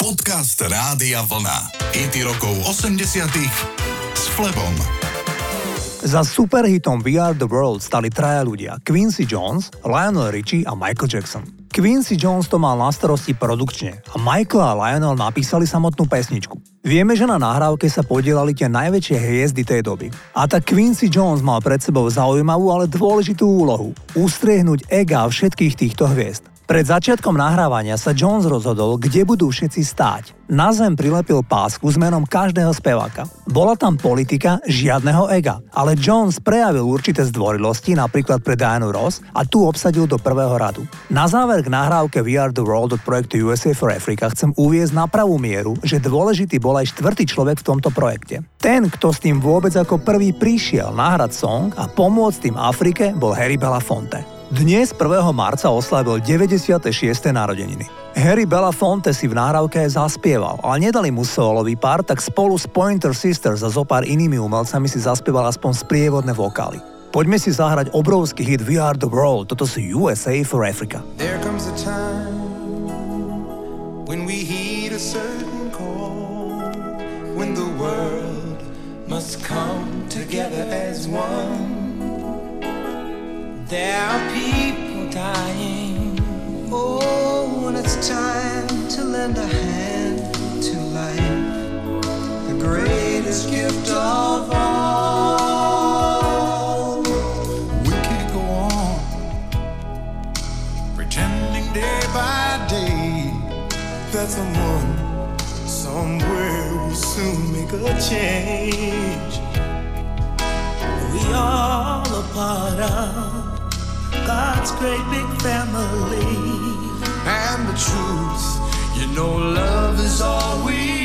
Podcast Rádia Vlna. IT rokov 80 s Flebom. Za superhitom We Are The World stali traja ľudia. Quincy Jones, Lionel Richie a Michael Jackson. Quincy Jones to mal na starosti produkčne a Michael a Lionel napísali samotnú pesničku. Vieme, že na nahrávke sa podielali tie najväčšie hviezdy tej doby. A tak Quincy Jones mal pred sebou zaujímavú, ale dôležitú úlohu. Ustriehnúť ega všetkých týchto hviezd. Pred začiatkom nahrávania sa Jones rozhodol, kde budú všetci stáť. Na zem prilepil pásku s menom každého speváka. Bola tam politika žiadneho ega, ale Jones prejavil určité zdvorilosti, napríklad pre Dianu Ross a tu obsadil do prvého radu. Na záver k nahrávke We Are The World od projektu USA for Africa chcem uviezť na pravú mieru, že dôležitý bol aj štvrtý človek v tomto projekte. Ten, kto s tým vôbec ako prvý prišiel nahrať song a pomôcť tým Afrike, bol Harry Belafonte. Dnes 1. marca oslavil 96. narodeniny. Harry Belafonte si v náhrávke zaspieval, ale nedali mu solový pár, tak spolu s Pointer Sisters a zo pár inými umelcami si zaspieval aspoň sprievodné vokály. Poďme si zahrať obrovský hit We Are The World, toto sú USA for Africa. There comes a time when we heed a certain call when the world must come together as one There are people dying. Oh, when it's time to lend a hand to life, the greatest gift of all. We can't go on pretending day by day that someone somewhere will soon make a change. We are all a part of God's great big family. And the truth, you know, love is all we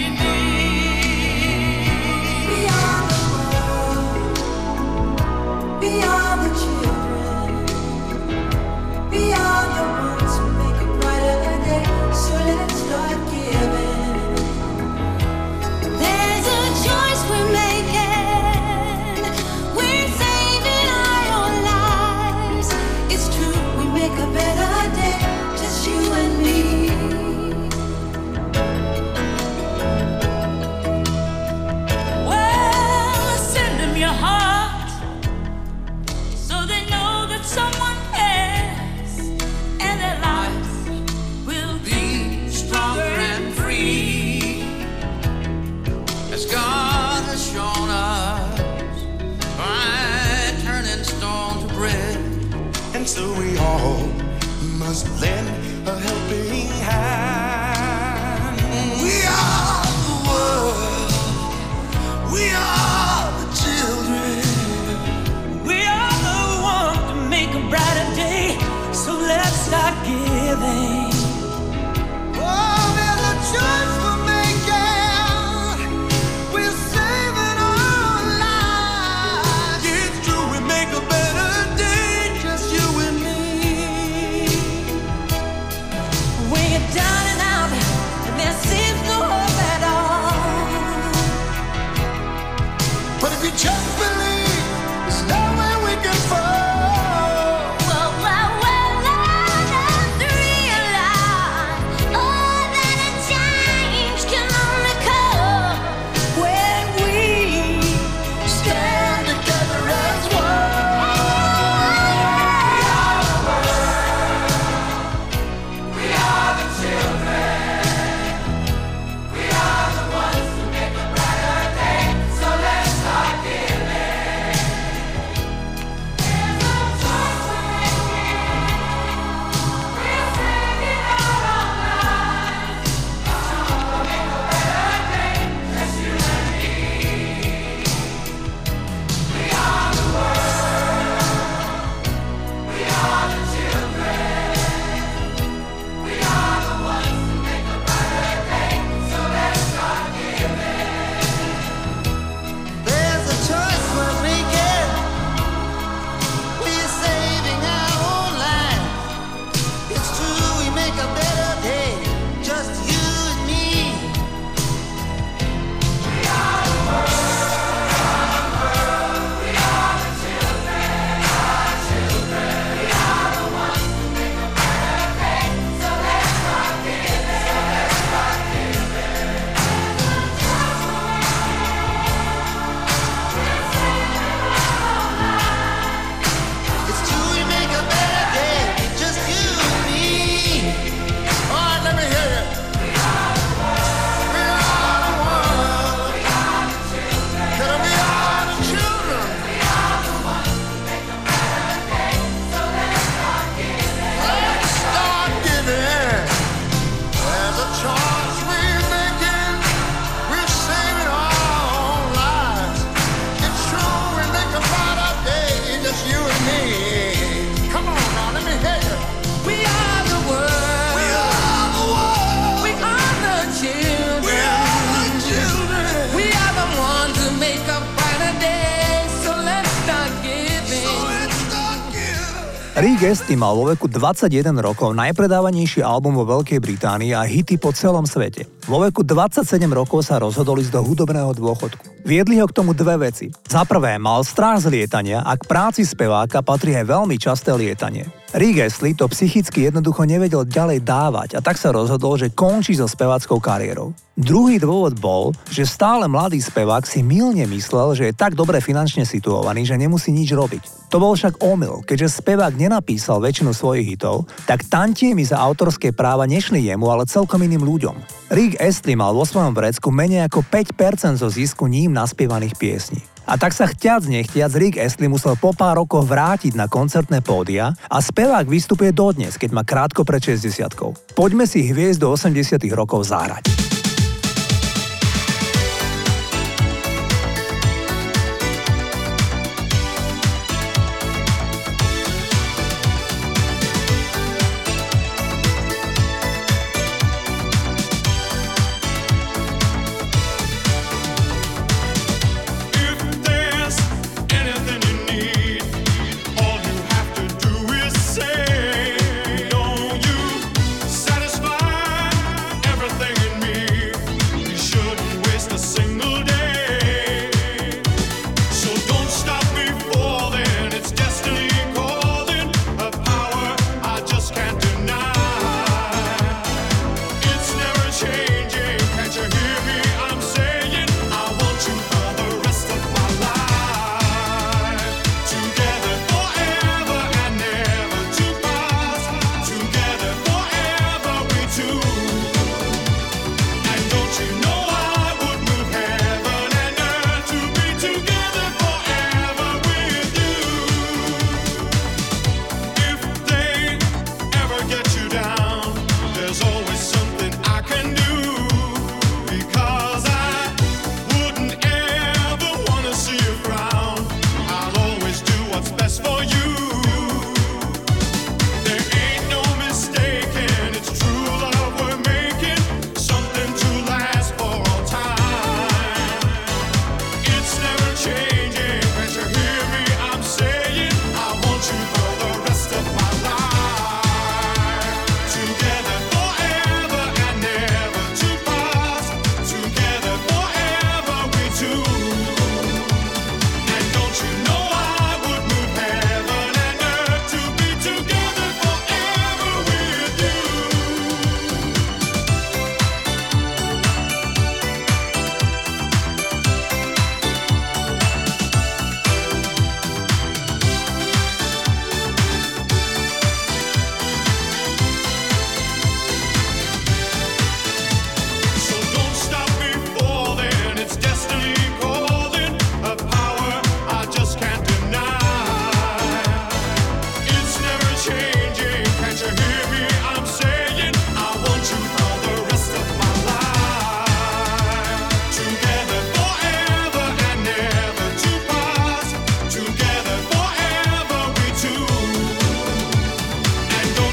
We are the world. We are. Rick Astley mal vo veku 21 rokov najpredávanejší album vo Veľkej Británii a hity po celom svete. Vo veku 27 rokov sa rozhodol ísť do hudobného dôchodku. Viedli ho k tomu dve veci. Za prvé, mal strach z lietania a k práci speváka patrí aj veľmi časté lietanie. Astley to psychicky jednoducho nevedel ďalej dávať a tak sa rozhodol, že končí so speváckou kariérou. Druhý dôvod bol, že stále mladý spevák si milne myslel, že je tak dobre finančne situovaný, že nemusí nič robiť. To bol však omyl, keďže spevák nenapísal väčšinu svojich hitov, tak tantiemy za autorské práva nešli jemu, ale celkom iným ľuďom. Rick Astley mal vo svojom vrecku menej ako 5% zo zisku ním naspievaných piesní. A tak sa chtiac nechtiac Rick Astley musel po pár rokoch vrátiť na koncertné pódia a spevák vystupuje dodnes, keď má krátko pred 60 Poďme si hviezd do 80 rokov zahrať.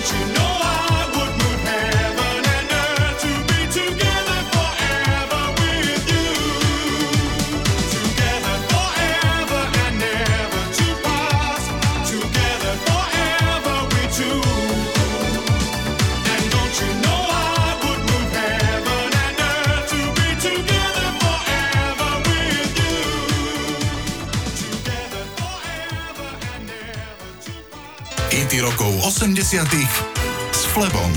Rokov 80 s Flebom.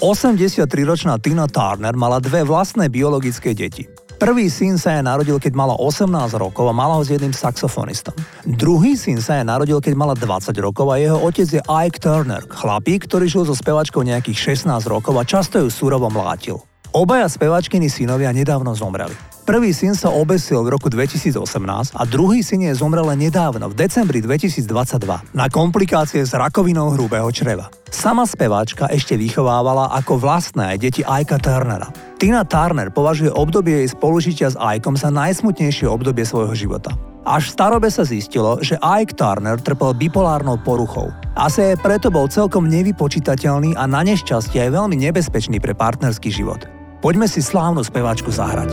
83-ročná Tina Turner mala dve vlastné biologické deti. Prvý syn sa jej narodil, keď mala 18 rokov a mala ho s jedným saxofonistom. Druhý syn sa jej narodil, keď mala 20 rokov a jeho otec je Ike Turner, chlapík, ktorý žil so spevačkou nejakých 16 rokov a často ju súrovo mlátil. Obaja spevačkiny synovia nedávno zomreli. Prvý syn sa obesil v roku 2018 a druhý syn je zomrel nedávno, v decembri 2022, na komplikácie s rakovinou hrubého čreva. Sama speváčka ešte vychovávala ako vlastné deti Aika Turnera. Tina Turner považuje obdobie jej spolužitia s Aikom za najsmutnejšie obdobie svojho života. Až v starobe sa zistilo, že Ike Turner trpel bipolárnou poruchou. Asi aj preto bol celkom nevypočítateľný a na nešťastie aj veľmi nebezpečný pre partnerský život. Poďme si slávnu speváčku zahrať.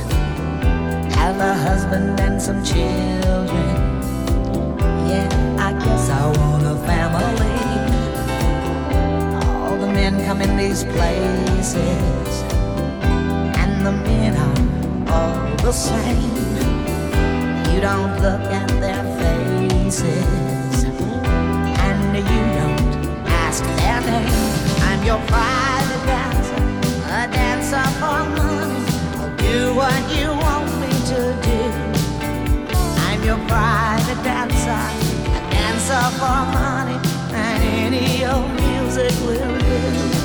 Places, and the men are all the same. You don't look at their faces, and you don't ask their name. I'm your private dancer, a dancer for money. I'll do what you want me to do. I'm your private dancer, a dancer for money, and any old music will do.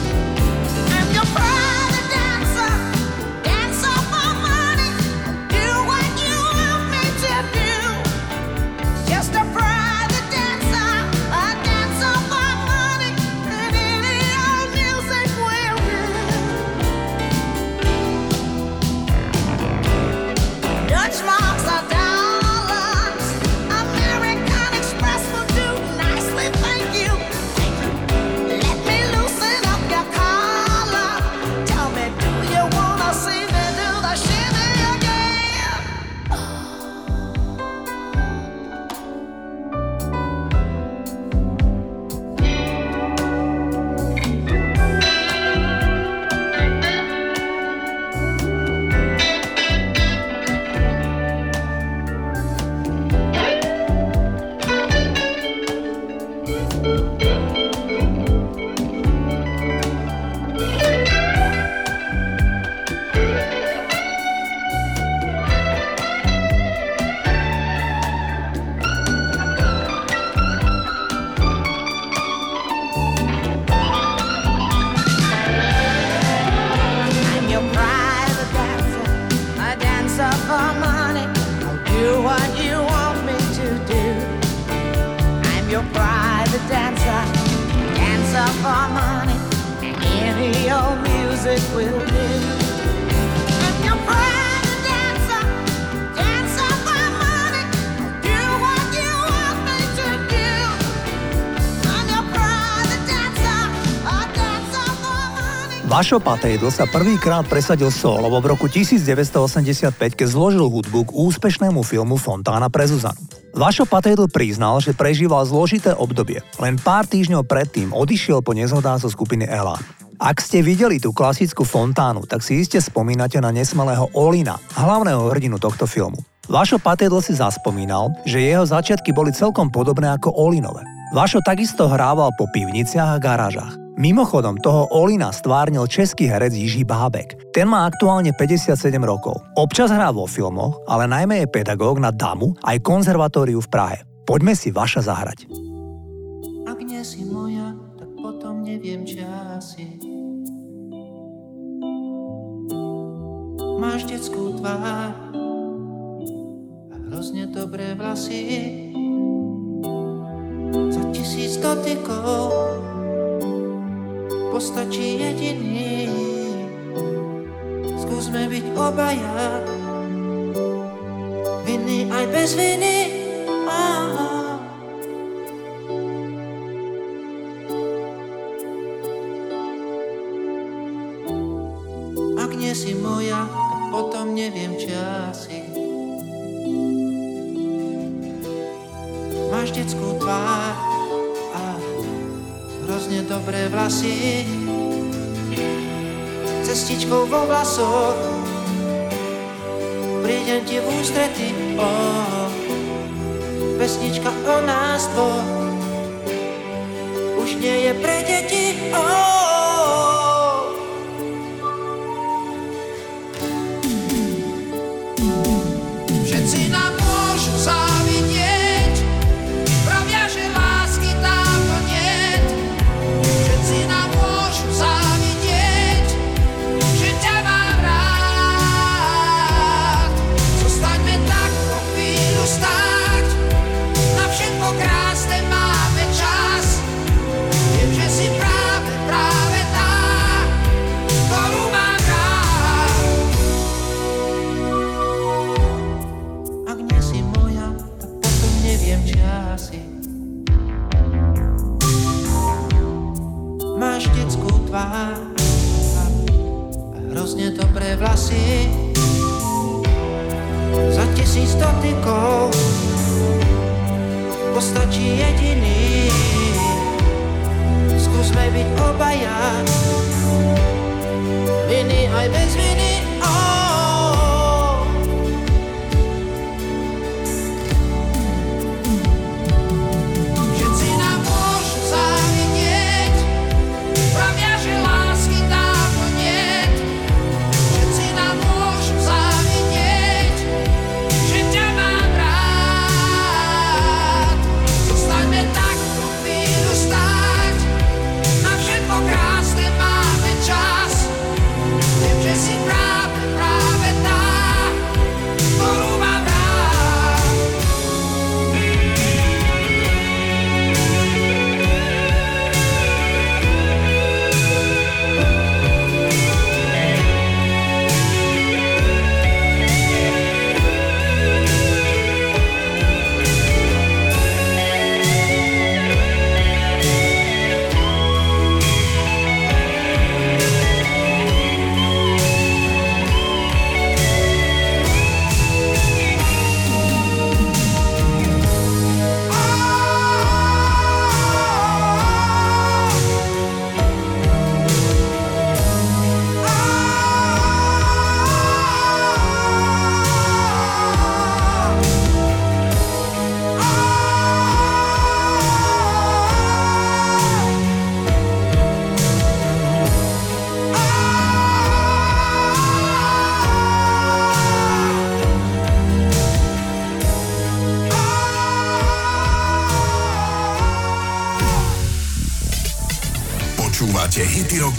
Vašo Patejdl sa prvýkrát presadil solovo v roku 1985, keď zložil hudbu k úspešnému filmu Fontána pre Zuzanu. Vašo Patejdl priznal, že prežíval zložité obdobie. Len pár týždňov predtým odišiel po nezhodách zo skupiny Elán. Ak ste videli tú klasickú fontánu, tak si iste spomínate na nesmelého Olina, hlavného hrdinu tohto filmu. Vašo Patejdl si zaspomínal, že jeho začiatky boli celkom podobné ako Olinové. Vašo takisto hrával po pivniciach a garážach. Mimochodom, toho Olina stvárnil český herec Jiří Bábek. Ten má aktuálne 57 rokov. Občas hrá vo filmoch, ale najmä je pedagóg na DAMu aj konzervatóriu v Prahe. Poďme si Vaša zahrať. Ak nie si moja, tak potom neviem, či asi. Máš detskú tvár a hrozne dobré vlasy. Za tisíc dotykov postačí jediný. Skúsme byť obaja, vinný aj bez viny. Vlasy. Cestičkou vo vlasoch prídem ti v ústrety. Oh, pesnička o nás dvoch už nie je pre deti. Oh.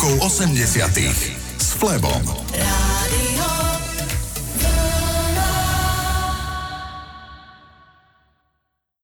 Rokov 80 s Flebom.